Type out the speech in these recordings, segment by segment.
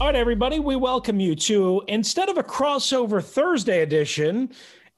All right, everybody, we welcome you to instead of a crossover Thursday edition,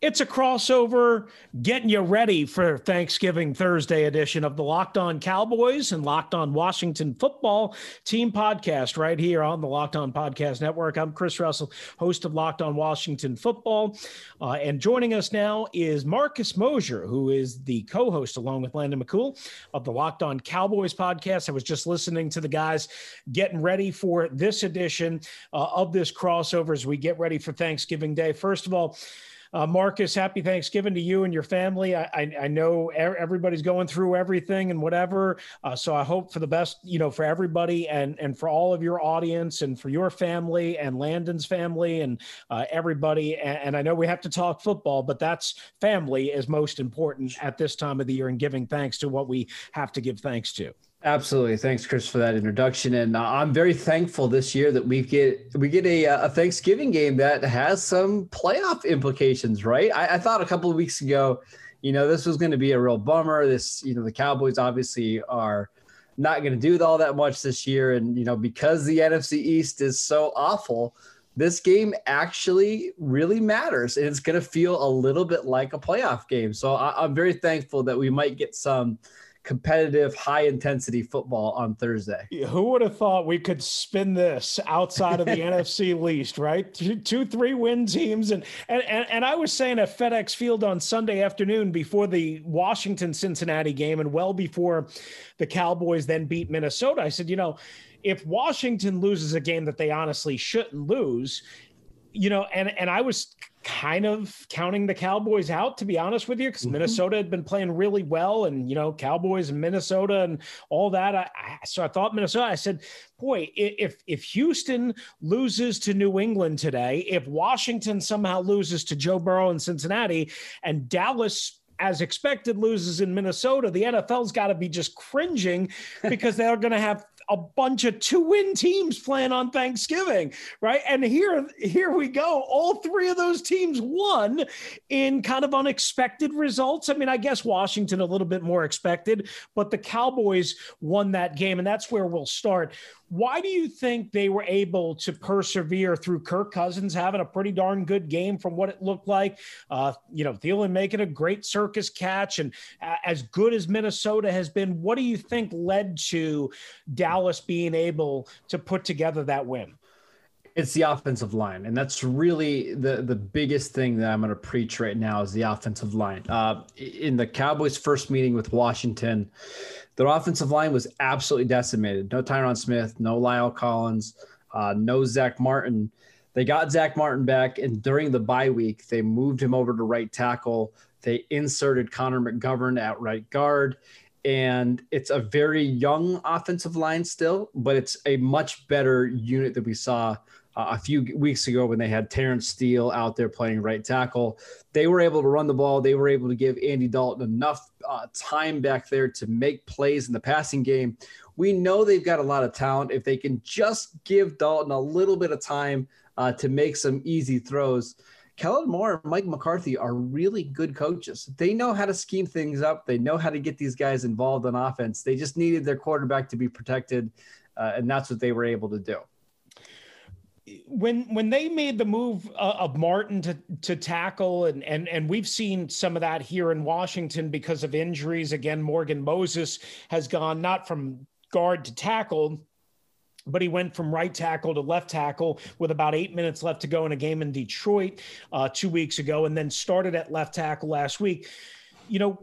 it's a crossover getting you ready for Thanksgiving Thursday edition of the Locked On Cowboys and Locked On Washington Football Team Podcast right here on the Locked On Podcast Network. I'm Chris Russell, host of Locked On Washington Football. Uh, and joining us now is Marcus Mosher, who is the co host along with Landon McCool of the Locked On Cowboys podcast. I was just listening to the guys getting ready for this edition uh, of this crossover as we get ready for Thanksgiving Day. First of all, uh, Marcus, happy Thanksgiving to you and your family. I, I, I know everybody's going through everything and whatever. Uh, so I hope for the best, you know, for everybody and and for all of your audience and for your family and Landon's family and uh, everybody. And, and I know we have to talk football, but that's family is most important at this time of the year and giving thanks to what we have to give thanks to. Absolutely, thanks, Chris, for that introduction. And uh, I'm very thankful this year that we get we get a, uh, a Thanksgiving game that has some playoff implications. Right? I, I thought a couple of weeks ago, you know, this was going to be a real bummer. This, you know, the Cowboys obviously are not going to do all that much this year, and you know, because the NFC East is so awful. This game actually really matters, and it's going to feel a little bit like a playoff game. So I, I'm very thankful that we might get some competitive, high intensity football on Thursday. Who would have thought we could spin this outside of the NFC least, right? Two, three win teams. And, and, and, and I was saying at FedEx Field on Sunday afternoon before the Washington Cincinnati game and well before the Cowboys then beat Minnesota, I said, you know, if Washington loses a game that they honestly shouldn't lose, you know, and and I was kind of counting the Cowboys out to be honest with you, because mm-hmm. Minnesota had been playing really well, and you know, Cowboys and Minnesota and all that. I, I, so I thought Minnesota. I said, boy, if if Houston loses to New England today, if Washington somehow loses to Joe Burrow in Cincinnati, and Dallas as expected loses in Minnesota, the NFL's got to be just cringing because they're going to have a bunch of two win teams playing on Thanksgiving, right? And here, here we go. All three of those teams won in kind of unexpected results. I mean, I guess Washington a little bit more expected, but the Cowboys won that game, and that's where we'll start. Why do you think they were able to persevere through Kirk Cousins having a pretty darn good game from what it looked like? Uh, you know, Thielen making a great circus catch, and uh, as good as Minnesota has been, what do you think led to Dallas being able to put together that win? It's the offensive line, and that's really the the biggest thing that I'm going to preach right now is the offensive line. Uh, in the Cowboys' first meeting with Washington, their offensive line was absolutely decimated. No Tyron Smith, no La'el Collins, uh, no Zach Martin. They got Zach Martin back, and during the bye week, they moved him over to right tackle. They inserted Connor McGovern at right guard, and it's a very young offensive line still, but it's a much better unit that we saw uh, a few weeks ago when they had Terence Steele out there playing right tackle. They were able to run the ball. They were able to give Andy Dalton enough uh, time back there to make plays in the passing game. We know they've got a lot of talent. If they can just give Dalton a little bit of time uh, to make some easy throws, Kellen Moore and Mike McCarthy are really good coaches. They know how to scheme things up. They know how to get these guys involved on offense. They just needed their quarterback to be protected, uh, and that's what they were able to do when when they made the move uh, of Martin to to tackle and and and we've seen some of that here in Washington because of injuries again Morgan Moses has gone not from guard to tackle but he went from right tackle to left tackle with about eight minutes left to go in a game in Detroit uh, two weeks ago, and then started at left tackle last week. You know,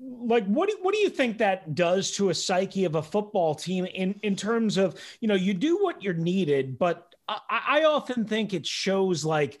like what do, what do you think that does to a psyche of a football team in in terms of you know you do what you're needed but I, I often think it shows like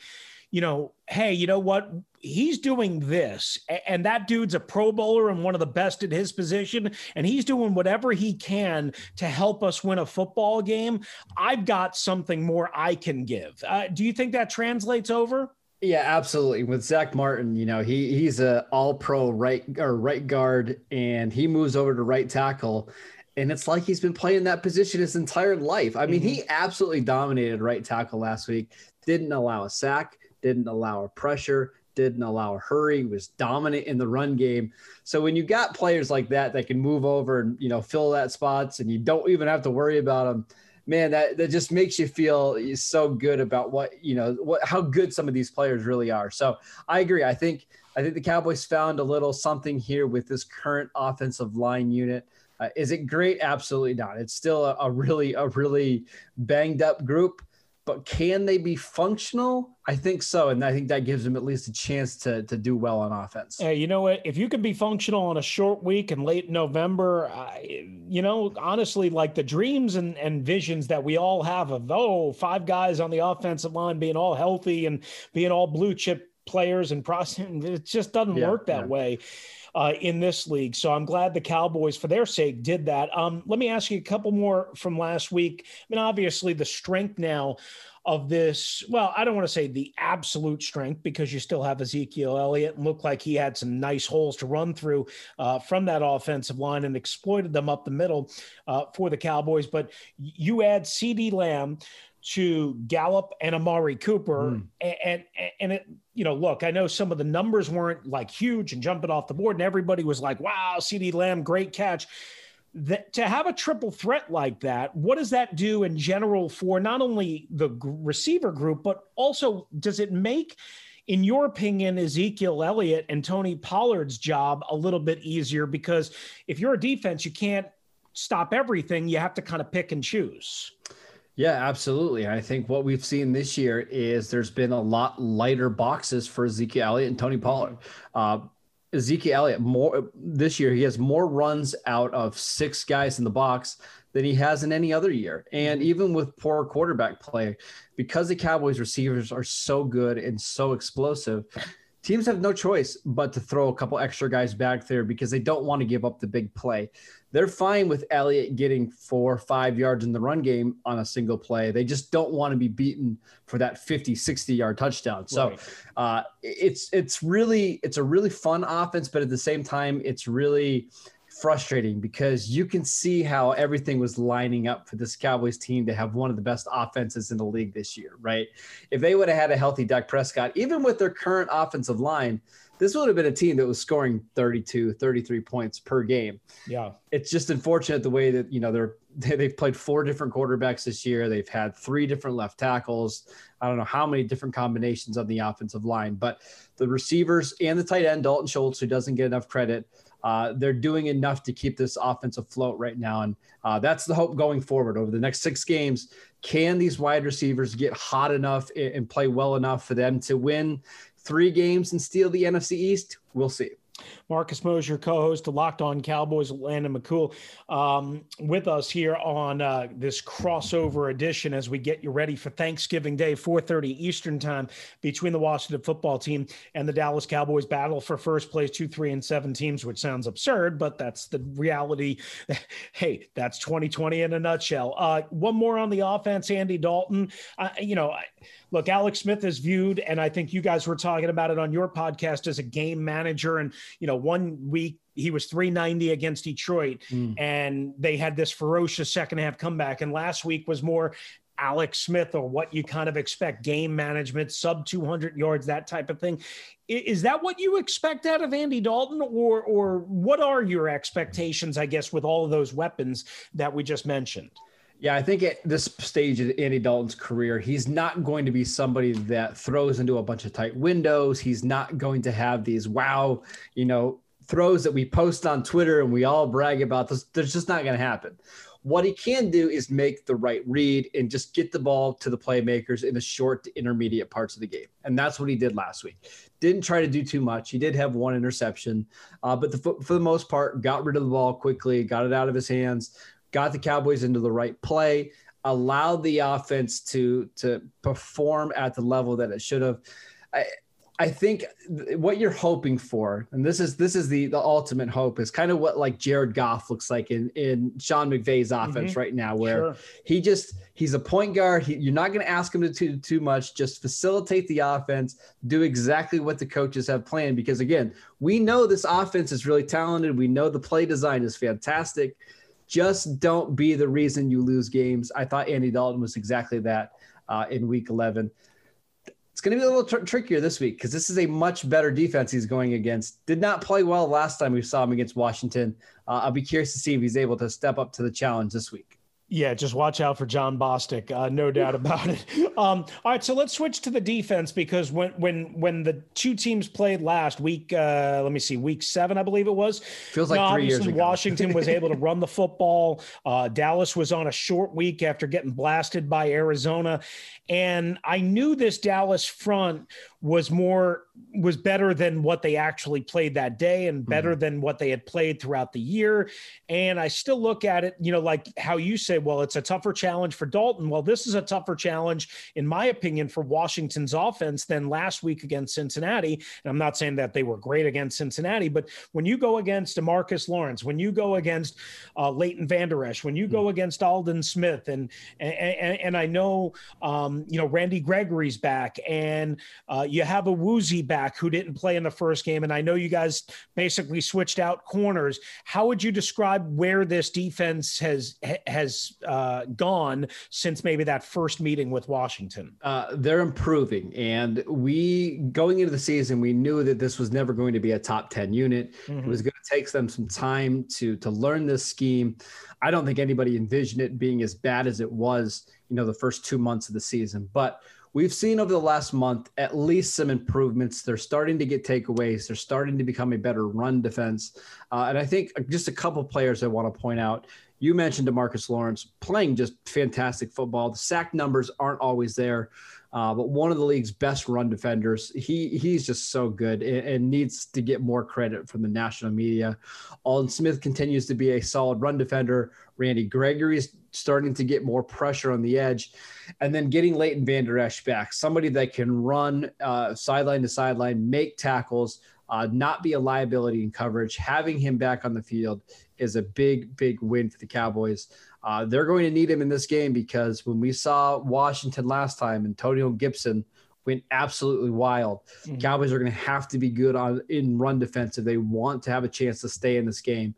you know, hey, you know what? He's doing this, and that dude's a Pro Bowler and one of the best at his position, and he's doing whatever he can to help us win a football game. I've got something more I can give. Uh, do you think that translates over? Yeah, absolutely. With Zach Martin, you know, he he's a all pro right or right guard and he moves over to right tackle. And it's like he's been playing that position his entire life. I mean, mm-hmm. he absolutely dominated right tackle last week, didn't allow a sack, didn't allow a pressure, didn't allow a hurry, was dominant in the run game. So when you got players like that that can move over and, you know, fill that spots and you don't even have to worry about them man, that, that just makes you feel so good about what, you know, what, how good some of these players really are. So I agree. I think, I think the Cowboys found a little something here with this current offensive line unit. Uh, is it great? Absolutely not. It's still a, a really, a really banged up group but can they be functional? I think so, and I think that gives them at least a chance to to do well on offense. Hey, you know what? If you can be functional on a short week and late November, I, you know, honestly, like the dreams and, and visions that we all have of oh, five guys on the offensive line being all healthy and being all blue chip players and process, it just doesn't yeah, work that yeah. way. Uh, in this league. So I'm glad the Cowboys, for their sake, did that. Um, let me ask you a couple more from last week. I mean, obviously, the strength now of this. Well, I don't want to say the absolute strength because you still have Ezekiel Elliott and looked like he had some nice holes to run through uh, from that offensive line and exploited them up the middle uh, for the Cowboys. But you add CeeDee Lamb to Gallup and Amari Cooper. Mm. And, and, and it, you know, look, I know some of the numbers weren't like huge and jumping off the board, and everybody was like, wow, CeeDee Lamb, great catch that to have a triple threat like that, what does that do in general for not only the receiver group, but also does it make, in your opinion, Ezekiel Elliott and Tony Pollard's job a little bit easier? Because if you're a defense, you can't stop everything. You have to kind of pick and choose. Yeah, absolutely. I think what we've seen this year is there's been a lot lighter boxes for Ezekiel Elliott and Tony Pollard. Uh, Ezekiel Elliott more this year. He has more runs out of six guys in the box than he has in any other year. And even with poor quarterback play, because the Cowboys receivers are so good and so explosive, teams have no choice but to throw a couple extra guys back there because they don't want to give up the big play. They're fine with Elliott getting four or five yards in the run game on a single play. They just don't want to be beaten for that 50, 60 yard touchdown. So right. uh, it's it's really it's a really fun offense, but at the same time, it's really frustrating because you can see how everything was lining up for this Cowboys team to have one of the best offenses in the league this year, right? If they would have had a healthy Dak Prescott, even with their current offensive line, this would have been a team that was scoring 32, 33 points per game. Yeah. It's just unfortunate the way that, you know, they're they've played four different quarterbacks this year. They've had three different left tackles. I don't know how many different combinations on the offensive line, but the receivers and the tight end Dalton Schultz, who doesn't get enough credit, uh, they're doing enough to keep this offense afloat right now. And uh, that's the hope going forward over the next six games. Can these wide receivers get hot enough and play well enough for them to win three games and steal the NFC East? We'll see. Marcus Mosher, co-host of Locked On Cowboys, Landon McCool, um, with us here on uh, this crossover edition as we get you ready for Thanksgiving Day, 4:30 Eastern Time, between the Washington Football Team and the Dallas Cowboys. Battle for first place, two, three, and seven teams, which sounds absurd, but that's the reality. hey, that's 2020 in a nutshell. Uh, one more on the offense, Andy Dalton. You know. I, look, Alex Smith is viewed, and I think you guys were talking about it on your podcast as a game manager. And, you know, one week he was 390 against Detroit, mm. and they had this ferocious second half comeback. And last week was more Alex Smith or what you kind of expect game management, sub 200 yards, that type of thing. Is that what you expect out of Andy Dalton, or or what are your expectations? I guess with all of those weapons that we just mentioned. Yeah, I think at this stage of Andy Dalton's career, he's not going to be somebody that throws into a bunch of tight windows. He's not going to have these wow, you know, throws that we post on Twitter and we all brag about. This. There's just not going to happen. What he can do is make the right read and just get the ball to the playmakers in the short to intermediate parts of the game. And that's what he did last week. Didn't try to do too much. He did have one interception, uh, but the, for the most part, got rid of the ball quickly, got it out of his hands, got the Cowboys into the right play, allowed the offense to to perform at the level that it should have. I, I think th- what you're hoping for, and this is this is the the ultimate hope, is kind of what like Jared Goff looks like in in Sean McVay's mm-hmm. offense right now, where Sure. he just he's a point guard. He, you're not going to ask him to do too much. Just facilitate the offense. Do exactly what the coaches have planned. Because again, we know this offense is really talented. We know the play design is fantastic. Just don't be the reason you lose games. I thought Andy Dalton was exactly that uh, in Week 11. It's going to be a little tr- trickier this week because this is a much better defense he's going against. Did not play well last time we saw him against Washington. Uh, I'll be curious to see if he's able to step up to the challenge this week. Yeah, just watch out for Jon Bostic, uh, no doubt about it. Um, all right, so let's switch to the defense because when when when the two teams played last week, uh, let me see, week seven, I believe it was. Feels like three years ago. Washington was able to run the football. Uh, Dallas was on a short week after getting blasted by Arizona, and I knew this Dallas front was more was better than what they actually played that day and better than what they had played throughout the year. And I still look at it, you know, like how you say, well, it's a tougher challenge for Dalton. Well, this is a tougher challenge, in my opinion, for Washington's offense than last week against Cincinnati. And I'm not saying that they were great against Cincinnati, but when you go against Demarcus Lawrence, when you go against uh, Leighton Vander Esch, when you go against Aldon Smith, and and, and, and I know um, you know Randy Gregory's back, and uh, you have Awuzie back who didn't play in the first game, and I know you guys basically switched out corners. How would you describe where this defense has has uh, gone since maybe that first meeting with Washington? Uh, they're improving, and we going into the season, we knew that this was never going to be a top ten unit. It was going to take them some time to to learn this scheme. I don't think anybody envisioned it being as bad as it was, you know, the first two months of the season. But we've seen over the last month at least some improvements. They're starting to get takeaways. They're starting to become a better run defense. Uh, and I think just a couple players I want to point out. You mentioned Demarcus Lawrence playing just fantastic football. The sack numbers aren't always there, uh, but one of the league's best run defenders. He he's just so good and, and needs to get more credit from the national media. Aldon Smith continues to be a solid run defender. Randy Gregory is starting to get more pressure on the edge, and then getting Leighton Vander Esch back, somebody that can run uh, sideline to sideline, make tackles. Uh, not be a liability in coverage. Having him back on the field is a big, big win for the Cowboys. Uh, they're going to need him in this game because when we saw Washington last time, Antonio Gibson went absolutely wild. Cowboys are going to have to be good on in run defense if they want to have a chance to stay in this game.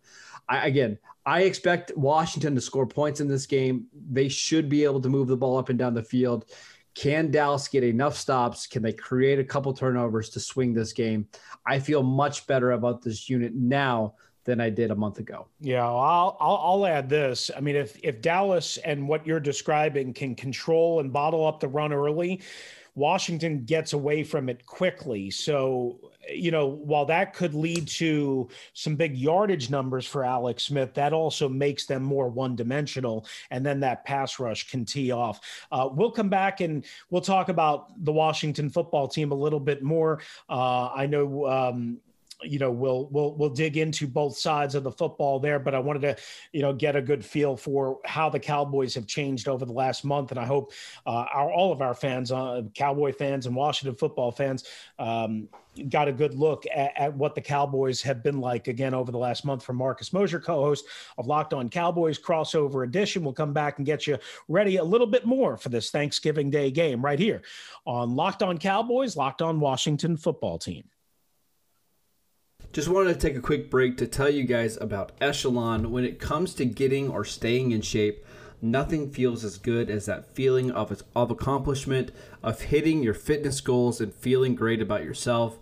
I, again, I expect Washington to score points in this game. They should be able to move the ball up and down the field. Can Dallas get enough stops? Can they create a couple turnovers to swing this game? I feel much better about this unit now than I did a month ago. Yeah, I'll, I'll I'll add this. I mean, if if Dallas and what you're describing can control and bottle up the run early, Washington gets away from it quickly. So, you know, while that could lead to some big yardage numbers for Alex Smith, that also makes them more one dimensional. And then that pass rush can tee off. Uh, we'll come back and we'll talk about the Washington football team a little bit more. Uh, I know. Um, you know we'll we'll we'll dig into both sides of the football there but i wanted to you know get a good feel for how the cowboys have changed over the last month. And i hope uh, our all of our fans uh, cowboy fans and washington football fans um, got a good look at, at what the cowboys have been like again over the last month from marcus mosher co-host of locked on cowboys crossover edition. We'll come back and get you ready a little bit more for this thanksgiving day game right here on locked on cowboys locked on washington football team Just wanted to take a quick break to tell you guys about Echelon. When it comes to getting or staying in shape, nothing feels as good as that feeling of, of accomplishment, of hitting your fitness goals and feeling great about yourself.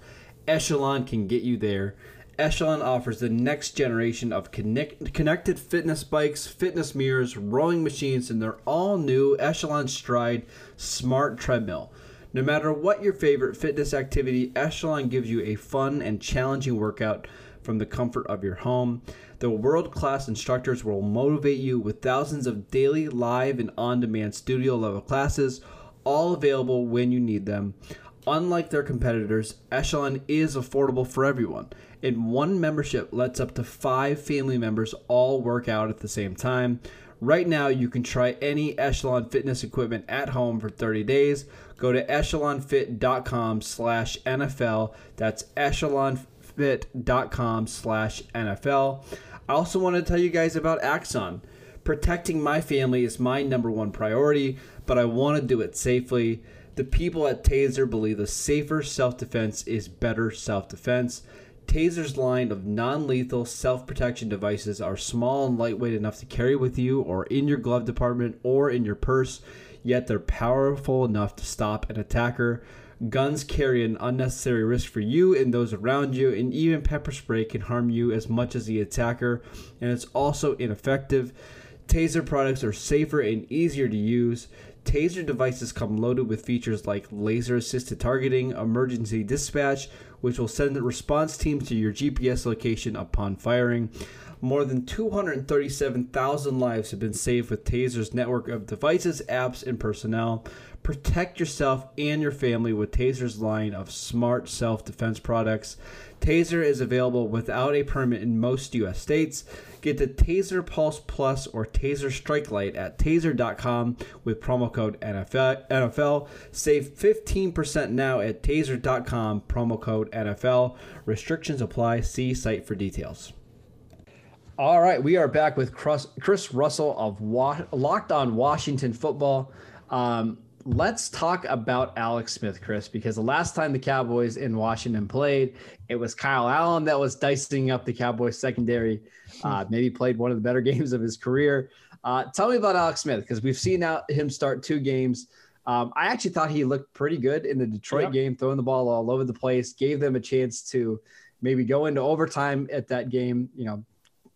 Echelon can get you there. Echelon offers the next generation of connect, connected fitness bikes, fitness mirrors, rowing machines, and their all new Echelon Stride smart treadmill. No matter what your favorite fitness activity, Echelon gives you a fun and challenging workout from the comfort of your home. The world class instructors will motivate you with thousands of daily, live, and on demand studio level classes, all available when you need them. Unlike their competitors, Echelon is affordable for everyone, and one membership lets up to five family members all work out at the same time. Right now, you can try any Echelon fitness equipment at home for 30 days. Go to echelonfit.com slash NFL. That's echelonfit.com slash NFL. I also want to tell you guys about Axon. Protecting my family is my number one priority, but I want to do it safely. The people at Taser believe the safer self defense is better self defense. Taser's line of non lethal self protection devices are small and lightweight enough to carry with you or in your glove department or in your purse, yet they're powerful enough to stop an attacker. Guns carry an unnecessary risk for you and those around you, and even pepper spray can harm you as much as the attacker, and it's also ineffective. Taser products are safer and easier to use. Taser devices come loaded with features like laser assisted targeting, emergency dispatch, which will send the response team to your GPS location upon firing. More than 237,000 lives have been saved with Taser's network of devices, apps, and personnel. Protect yourself and your family with Taser's line of smart self defense products. Taser is available without a permit in most U.S. states. Get the Taser Pulse Plus or Taser Strike Light at taser.com with promo code NFL. NFL. Save 15% now at taser.com, promo code NFL. Restrictions apply. See site for details. All right, we are back with Chris, Russell of Locked On Washington Football. Um, let's talk about Alex Smith, Chris, because the last time the Cowboys in Washington played, it was Kyle Allen that was dicing up the Cowboys secondary. Uh, maybe played one of the better games of his career. Uh, tell me about Alex Smith because we've seen now him start two games. Um, I actually thought he looked pretty good in the Detroit Yep. game, throwing the ball all over the place, gave them a chance to maybe go into overtime at that game. You know,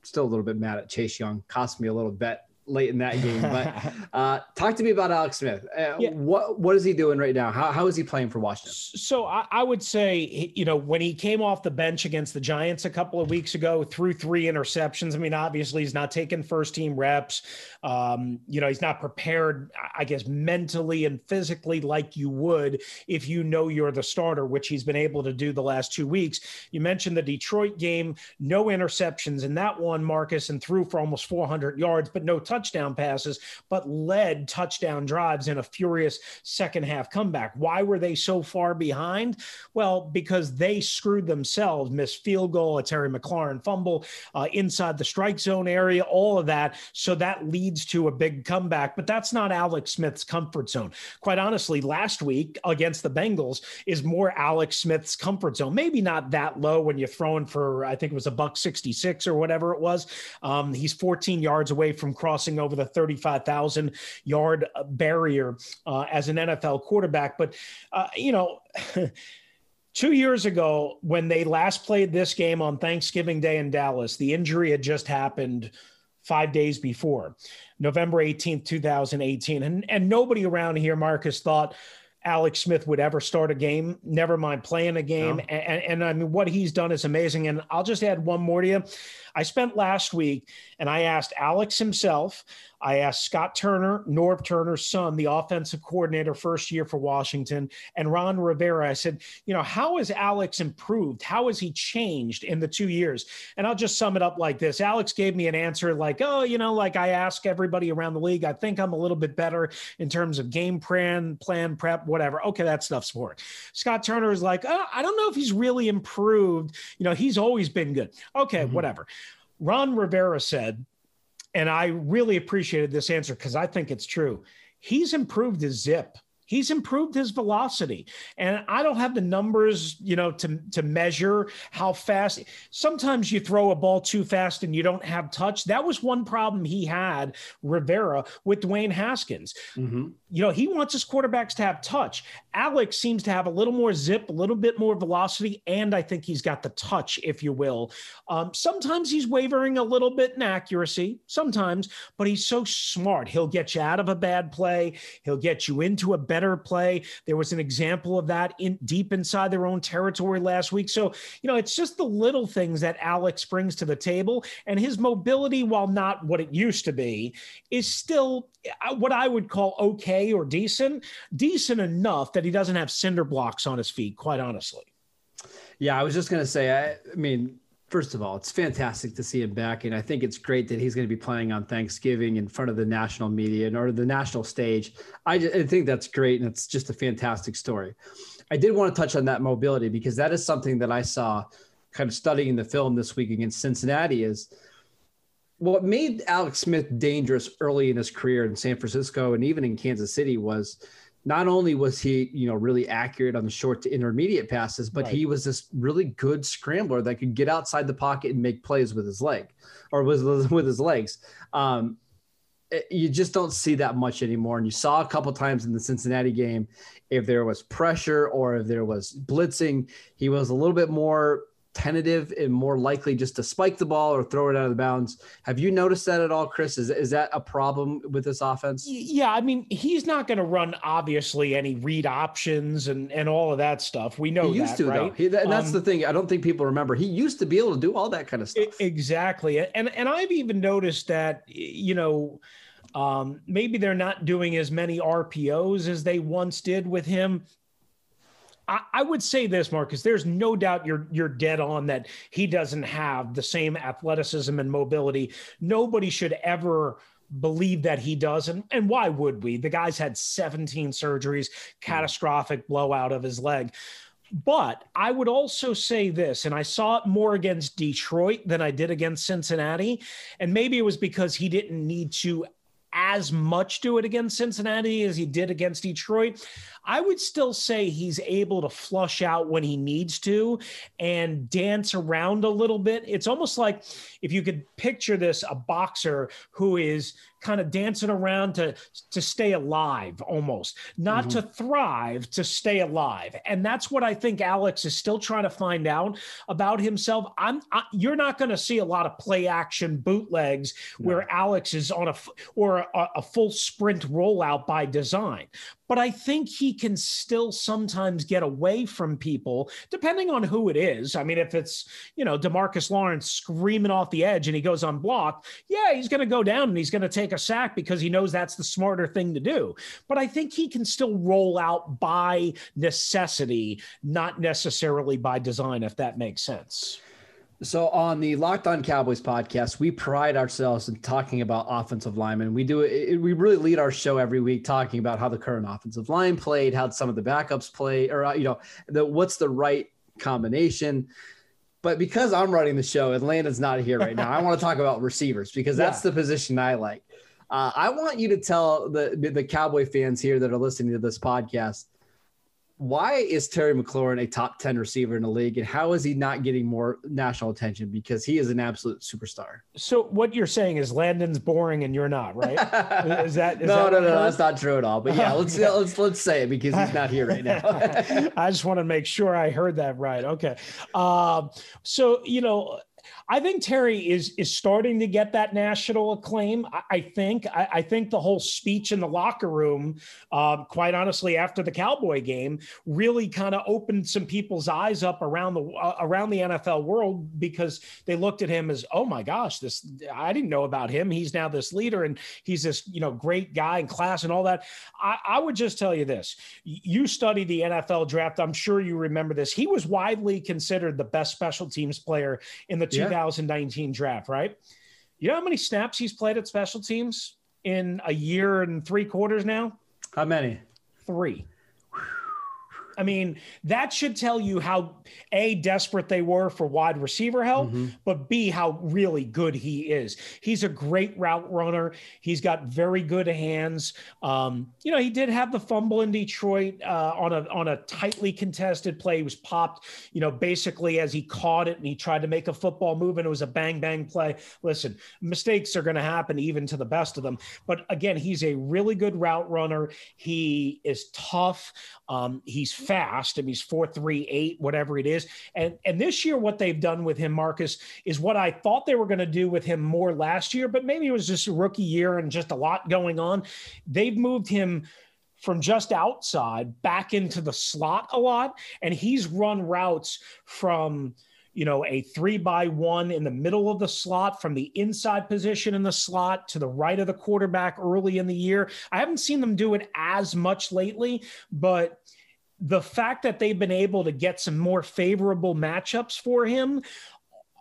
still a little bit mad at Chase Young, cost me a little bet late in that game. But uh, talk to me about Alex Smith. Uh, Yeah. What what is he doing right now? How, how is he playing for Washington? So I, I would say, you know, when he came off the bench against the Giants a couple of weeks ago, threw three interceptions. I mean, obviously he's not taking first team reps. Um, you know, he's not prepared, I guess, mentally and physically like you would if you know you're the starter, which he's been able to do the last two weeks. You mentioned the Detroit game, no interceptions in that one, Marcus, and threw for almost 400 yards, but no touchdown passes, but led touchdown drives in a furious second half comeback. Why were they so far behind? Well, because they screwed themselves, missed field goal, a Terry McLaurin fumble uh, inside the strike zone area, all of that. So that leads to a big comeback, but that's not Alex Smith's comfort zone. Quite honestly, last week against the Bengals is more Alex Smith's comfort zone. Maybe not that low when you're throwing for, I think it was a buck 66 or whatever it was. Um, he's 14 yards away from crossing over the 35,000 yard uh, barrier uh, as an NFL quarterback. But, uh, you know, two years ago, when they last played this game on Thanksgiving Day in Dallas, the injury had just happened five days before, November 18th, 2018. And, and nobody around here, Marcus, thought Alex Smith would ever start a game, never mind playing a game. No. And, and I mean, what he's done is amazing. And I'll just add one more to you. I spent last week and I asked Alex himself, I asked Scott Turner, Norv Turner's son, the offensive coordinator, first year for Washington, and Ron Rivera. I said, you know, how has Alex improved? How has he changed in the two years? And I'll just sum it up like this Alex gave me an answer like, oh, you know, like I ask everybody around the league, I think I'm a little bit better in terms of game plan, plan, prep, whatever. Okay, that stuff's for it. Scott Turner is like, oh, I don't know if he's really improved. You know, he's always been good. Okay, Mhm. whatever. Ron Rivera said, and I really appreciated this answer because I think it's true. He's improved his zip. He's improved his velocity. And I don't have the numbers, you know, to, to measure how fast. Sometimes you throw a ball too fast and you don't have touch. That was one problem he had, Rivera, with Dwayne Haskins Mm-hmm. you know, he wants his quarterbacks to have touch. Alex seems to have a little more zip, a little bit more velocity, and I think he's got the touch, if you will. Um, sometimes he's wavering a little bit in accuracy, sometimes, but he's so smart. He'll get you out of a bad play, he'll get you into a better play. There was an example of that in deep inside their own territory last week. So, you know, it's just the little things that Alex brings to the table, and his mobility, while not what it used to be, is still uh, what I would call okay or decent, decent enough that he doesn't have cinder blocks on his feet, quite honestly. Yeah, I was just gonna say. I, I mean, first of all, it's fantastic to see him back, and I think it's great that he's going to be playing on Thanksgiving in front of the national media and or the national stage. I, just, I think that's great, and it's just a fantastic story. I did want to touch on that mobility because that is something that I saw kind of studying the film this week against Cincinnati is what made Alex Smith dangerous early in his career in San Francisco and even in Kansas City was not only was he, you know, really accurate on the short to intermediate passes, but Right. he was this really good scrambler that could get outside the pocket and make plays with his leg or with with his legs. Um, it- you just don't see that much anymore. And you saw a couple times in the Cincinnati game, if there was pressure or if there was blitzing, he was a little bit more tentative and more likely just to spike the ball or throw it out of the bounds. Have you noticed that at all, Chris? Is, is that a problem with this offense? Yeah, I mean, he's not going to run obviously any read options and and all of that stuff. We know he used that, to right? though. He, that- and that's Um, the thing. I don't think people remember. He used to be able to do all that kind of stuff. Exactly. And and I've even noticed that you know um, maybe they're not doing as many RPOs as they once did with him. I, I would say this, Marcus. There's no doubt you're you're dead on that he doesn't have the same athleticism and mobility. Nobody should ever believe that he does and, and why would we the guy's had 17 surgeries hmm. catastrophic blowout of his leg but I would also say this, and I saw it more against Detroit than I did against Cincinnati. And maybe it was because he didn't need to as much do it against Cincinnati as he did against Detroit. I would still say he's able to flush out when he needs to and dance around a little bit. It's almost like if you could picture this a boxer who is kind of dancing around to to stay alive almost not mm-hmm. to thrive to stay alive. And that's what i think alex is still trying to find out about himself. I'm I, you're not going to see a lot of play action bootlegs where alex is on a or a, a full sprint rollout by design but I think he can still sometimes get away from people, depending on who it is. I mean, if it's, you know, Demarcus Lawrence screaming off the edge and he goes unblocked, yeah, he's going to go down and he's going to take a sack because he knows that's the smarter thing to do. But I think he can still roll out by necessity, not necessarily by design, if that makes sense. So on the Locked On Cowboys podcast, we pride ourselves in talking about offensive linemen. We do it. We really lead our show every week talking about how the current offensive line played, how some of the backups play, or uh, you know, the what's the right combination. But because I'm running the show and Landon's not here right now, I want to talk about receivers because that's Yeah. the position I like. Uh, I want you to tell the the Cowboy fans here that are listening to this podcast why is Terry McLaurin a top 10 receiver in the league and how is he not getting more national attention? Because he is an absolute superstar. So what you're saying is Landon's boring and you're not, right? Is that is no, that no, no, that's not true at all. But yeah, let's Okay. let's let's say it because he's not here right now. I just want to make sure I heard that right. Okay. Um, so you know, I think Terry is is starting to get that national acclaim. I, I think. I, I think the whole speech in the locker room, um, quite honestly, after the Cowboy game, really kind of opened some people's eyes up around the uh, around the NFL world because they looked at him as, oh my gosh, this I didn't know about him. He's now this leader and he's this you know great guy in class and all that. I, I would just tell you this: you study the NFL draft. I'm sure you remember this. He was widely considered the best special teams player in the Yeah. 2019 draft, right? You know how many snaps he's played at special teams in a year and three quarters now? How many? Three. I mean, that should tell you how A, desperate they were for wide receiver help, Mm-hmm. but B, how really good he is. He's a great route runner. He's got very good hands. Um, you know, he did have the fumble in Detroit uh, on a on a tightly contested play. He was popped, you know, basically as he caught it and he tried to make a football move and it was a bang bang play. Listen, mistakes are going to happen even to the best of them. But again, he's a really good route runner. He is tough. Um, he's fast. I mean, he's four, three, eight, whatever it is. And and this year, what they've done with him, Marcus, is what I thought they were going to do with him more last year, but maybe it was just a rookie year and just a lot going on. They've moved him from just outside back into the slot a lot, and he's run routes from you know, a three by one in the middle of the slot from the inside position in the slot to the right of the quarterback early in the year. I haven't seen them do it as much lately, but the fact that they've been able to get some more favorable matchups for him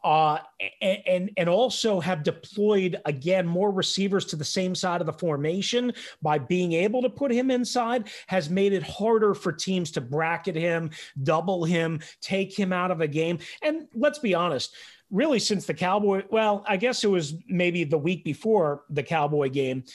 uh, and and also have deployed again more receivers to the same side of the formation by being able to put him inside has made it harder for teams to bracket him, double him, take him out of a game. And let's be honest, really since the Cowboy, well, I guess it was maybe the week before the Cowboy game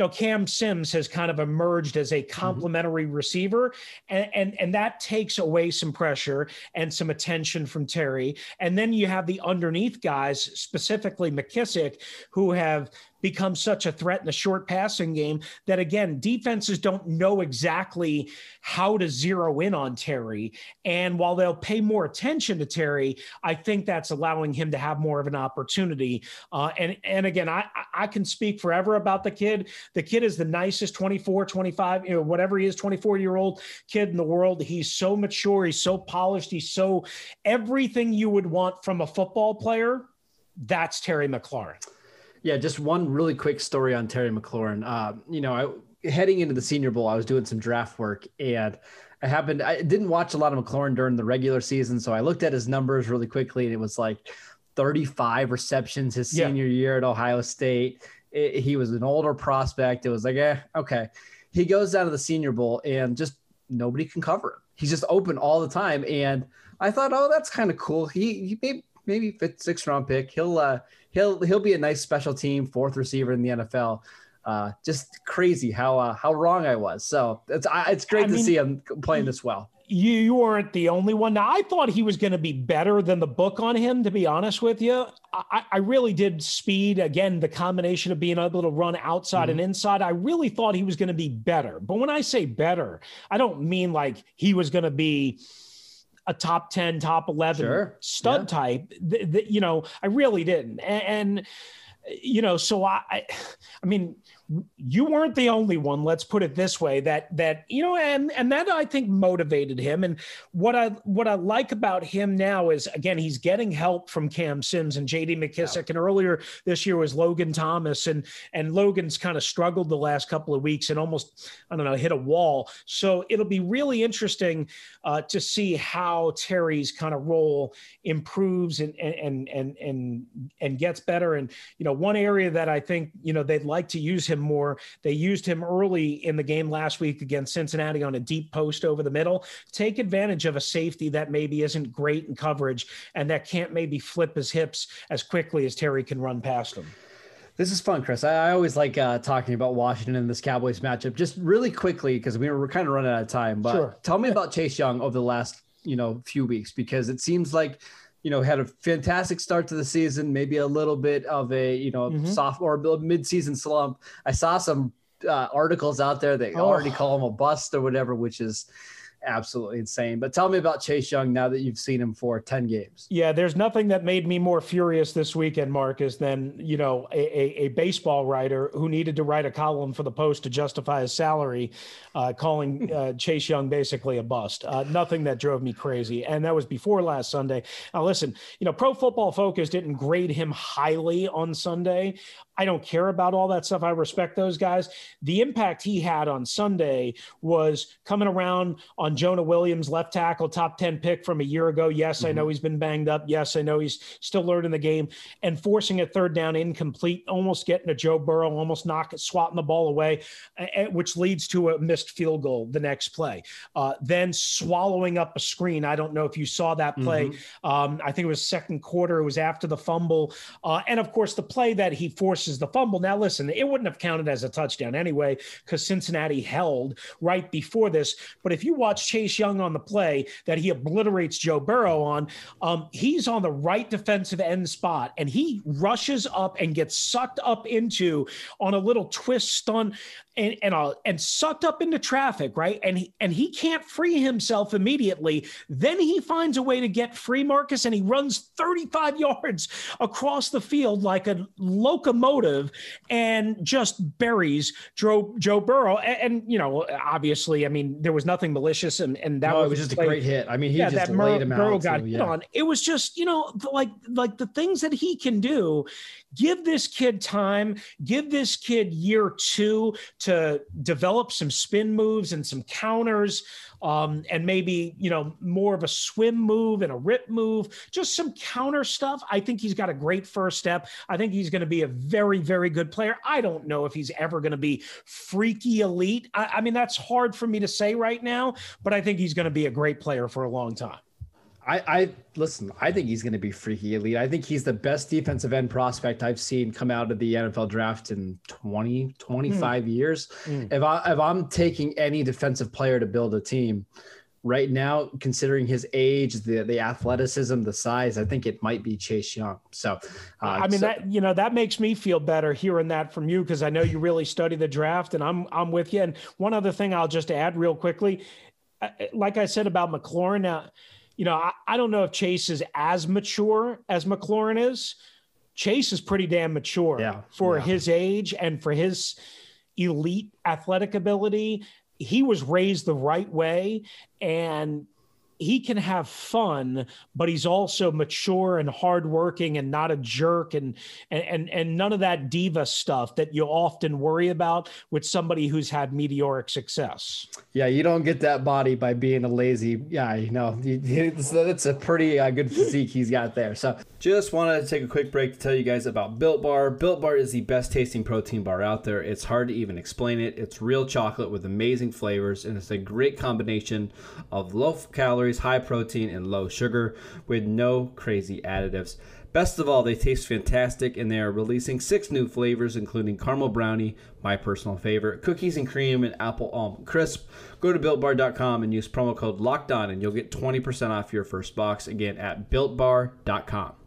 know, Cam Sims has kind of emerged as a mm-hmm. complementary mm-hmm. receiver, and, and and that takes away some pressure and some attention from Terry. And then you have the underneath guys, specifically McKissic, who have become such a threat in the short passing game that again defenses don't know exactly how to zero in on Terry. And while they'll pay more attention to Terry I think that's allowing him to have more of an opportunity. Uh, and and again I I can speak forever about the kid. The kid is the nicest 24 25 you know whatever he is 24 year old kid in the world. He's so mature. He's so polished. He's so everything you would want from a football player that's Terry McLaurin yeah, just one really quick story on Terry McLaurin. Uh, you know, I, heading into the Senior Bowl, I was doing some draft work, and I happened I didn't watch a lot of McLaurin during the regular season, so I looked at his numbers really quickly, and it was like 35 receptions his senior yeah. year at Ohio State. It, he was an older prospect. It was like, eh, okay. He goes down to the Senior Bowl, and just nobody can cover him. He's just open all the time, and I thought, oh, that's kind of cool. He, he maybe maybe fifth, sixth round pick. He'll uh, he'll he'll be a nice special team fourth receiver in the NFL. Uh, just crazy how uh, how wrong I was. So it's it's great I to mean, see him playing this well. You you weren't the only one. Now I thought he was going to be better than the book on him. To be honest with you, I, I really did speed again. The combination of being able to run outside mm-hmm. and inside. I really thought he was going to be better. But when I say better, I don't mean like he was going to be a top 10, top 11 sure. stud yeah. type. Th- th- you know, I really didn't. And, and you know, so I, I mean, you weren't the only one let's put it this way that that you know and and that i think motivated him. And what i what i like about him now is again he's getting help from cam sims and jd mckissic. Yeah. and earlier this year was logan thomas. And and logan's kind of struggled the last couple of weeks and almost i don't know hit a wall. So it'll be really interesting uh, to see how terry's kind of role improves and and and and and gets better. And you know one area that i think you know they'd like to use him him more. They used him early in the game last week against Cincinnati on a deep post over the middle. Take advantage of a safety that maybe isn't great in coverage and that can't maybe flip his hips as quickly as Terry can run past him. This is fun, Chris. I, I always like uh, talking about Washington and this Cowboys matchup. Just really quickly, because we were kind of running out of time. But sure. tell me about Chase Young over the last you know few weeks because it seems like you know, had a fantastic start to the season, maybe a little bit of a, you know, mm-hmm. soft or mid-season slump. I saw some uh, articles out there that oh. already call him a bust or whatever, which is absolutely insane. But tell me about Chase Young now that you've seen him for 10 games. Yeah, there's nothing that made me more furious this weekend, Marcus, than, you know, a, a, a baseball writer who needed to write a column for the Post to justify his salary, uh, calling uh, Chase Young basically a bust. Uh, nothing that drove me crazy. And that was before last Sunday. Now, listen, you know, Pro Football Focus didn't grade him highly on Sunday. I don't care about all that stuff. I respect those guys. The impact he had on Sunday was coming around on Jonah Williams, left tackle, top 10 pick from a year ago. Yes, mm-hmm. I know he's been banged up. Yes, I know he's still learning the game and forcing a third down incomplete, almost getting a Joe Burrow, almost knocking, swatting the ball away, which leads to a missed field goal the next play. Uh, then swallowing up a screen. I don't know if you saw that play. Mm-hmm. Um, I think it was second quarter. It was after the fumble. Uh, and of course, the play that he forces forces the fumble. Now, listen, it wouldn't have counted as a touchdown anyway because Cincinnati held right before this. But if you watch Chase Young on the play that he obliterates Joe Burrow on, um, he's on the right defensive end spot and he rushes up and gets sucked up into on a little twist stun and and uh, and sucked up into traffic, right? And he and he can't free himself immediately. Then he finds a way to get free, Marcus, and he runs 35 yards across the field like a locomotive and just buries Joe Joe Burrow. And, and you know, obviously, I mean, there was nothing malicious, and and that no, was, it was just a great hit. I mean, he yeah, just that laid Mur- him Burrow out. got too, yeah. on. It was just you know like like the things that he can do give this kid time, give this kid year two to develop some spin moves and some counters. Um, and maybe you know more of a swim move and a rip move, just some counter stuff. I think he's got a great first step. I think he's going to be a very very good player. I don't know if he's ever going to be freaky elite. I, I mean that's hard for me to say right now, but I think he's going to be a great player for a long time. I, I listen. I think he's going to be freaky elite. I think he's the best defensive end prospect I've seen come out of the NFL draft in 20, 25 years. Mm. If I if I'm taking any defensive player to build a team right now, considering his age, the the athleticism, the size, I think it might be Chase Young. So, uh, I mean so- that you know that makes me feel better hearing that from you because I know you really study the draft and I'm I'm with you. And one other thing I'll just add real quickly, uh, like I said about McLaurin, now you know I, I don't know if Chase is as mature as McLaurin is. Chase is pretty damn mature Yeah, for yeah. his age and for his elite athletic ability. He was raised the right way and he can have fun, but he's also mature and hardworking and not a jerk and and and, and none of that diva stuff that you often worry about with somebody who's had meteoric success. Yeah, you don't get that body by being a lazy guy. You know, You- it's, it's a pretty uh, good physique he's got there. So Just wanted to take a quick break to tell you guys about Built Bar. Built Bar is the best tasting protein bar out there. It's hard to even explain it. It's real chocolate with amazing flavors, and it's a great combination of low calories, high protein, and low sugar with no crazy additives. Best of all, they taste fantastic, and they are releasing six new flavors, including caramel brownie, my personal favorite, cookies and cream, and apple almond crisp. Go to builtbar.com and use promo code locked on, and you'll get 20% off your first box again at builtbar.com.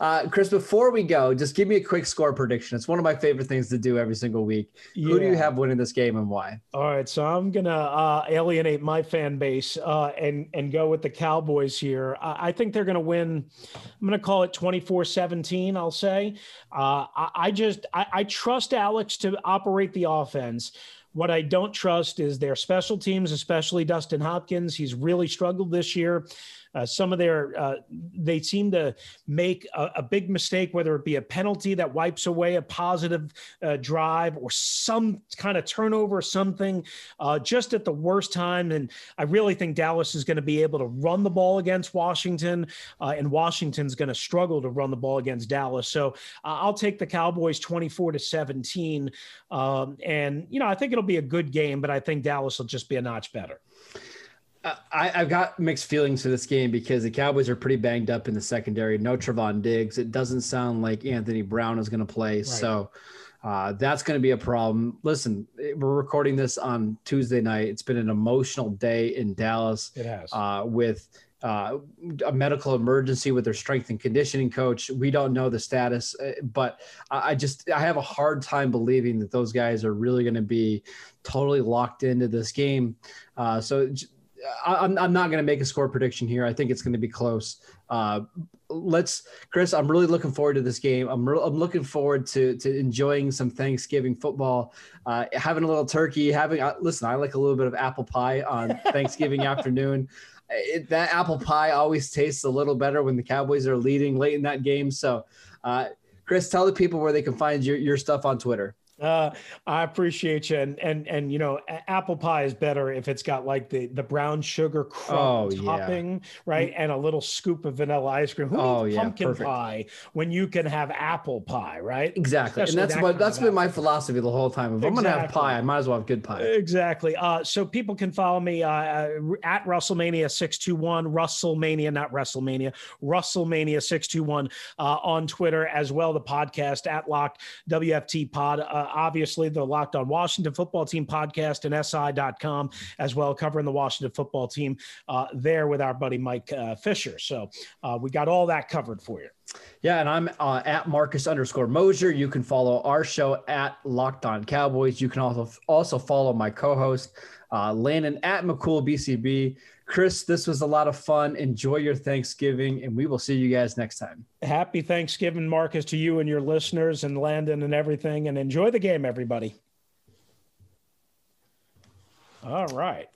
Uh, Chris, before we go, just give me a quick score prediction. It's one of my favorite things to do every single week. Who do you have winning this game and why? All right, so I'm gonna uh, alienate my fan base uh, and and go with the Cowboys here. I, I think they're gonna win. I'm gonna call it 24-17. I'll say. Uh, I, I just I, I trust Alex to operate the offense. What I don't trust is their special teams, especially Dustin Hopkins. He's really struggled this year. Uh, some of their uh, they seem to make a, a big mistake, whether it be a penalty that wipes away a positive uh, drive or some kind of turnover something, uh, just at the worst time. And I really think Dallas is going to be able to run the ball against Washington, uh, and Washington's going to struggle to run the ball against Dallas. So uh, I'll take the Cowboys 24 to 17. Um, and, you know, I think it'll be a good game, but I think Dallas will just be a notch better. Uh, I, I've got mixed feelings for this game because the Cowboys are pretty banged up in the secondary. No Trevon Diggs. It doesn't sound like Anthony Brown is going to play. So uh, that's going to be a problem. Listen, we're recording this on Tuesday night. It's been an emotional day in Dallas It has. uh, with uh, a medical emergency with their strength and conditioning coach. We don't know the status, uh, but I just I have a hard time believing that those guys are really going to be totally locked into this game. Uh, so I'm I'm not going to make a score prediction here. I think it's going to be close. Uh, let's, Chris. I'm really looking forward to this game. I'm re- I'm looking forward to to enjoying some Thanksgiving football, uh, having a little turkey. Having uh, listen, I like a little bit of apple pie on Thanksgiving afternoon. It, that apple pie always tastes a little better when the Cowboys are leading late in that game. So, uh, Chris, tell the people where they can find your, your stuff on Twitter. Uh, I appreciate you, and and and you know, apple pie is better if it's got like the the brown sugar crumb Oh, yeah. topping, right, and a little scoop of vanilla ice cream. Who Oh, needs yeah, pumpkin perfect. pie when you can have apple pie, right? Exactly, Especially and that's that what kind that's been my philosophy the whole time. If I'm gonna have pie, I might as well have good pie. Exactly. Uh, so people can follow me uh, uh, at Russellmania six two one Russellmania, not WrestleMania, Russellmania six two one uh, on Twitter as well. The podcast at Locked WFT Pod. Obviously, the Locked on Washington Football Team podcast and SI.com as well, covering the Washington Football Team uh, there with our buddy Mike uh, Fisher. So uh, we got all that covered for you. Yeah, and I'm uh, at Marcus underscore Mosher. You can follow our show at Locked On Cowboys. You can also also follow my co-host uh, Landon at McCool BCB. Chris, this was a lot of fun. Enjoy your Thanksgiving, and we will see you guys next time. Happy Thanksgiving, Marcus, to you and your listeners and Landon and everything. And enjoy the game, everybody. All right.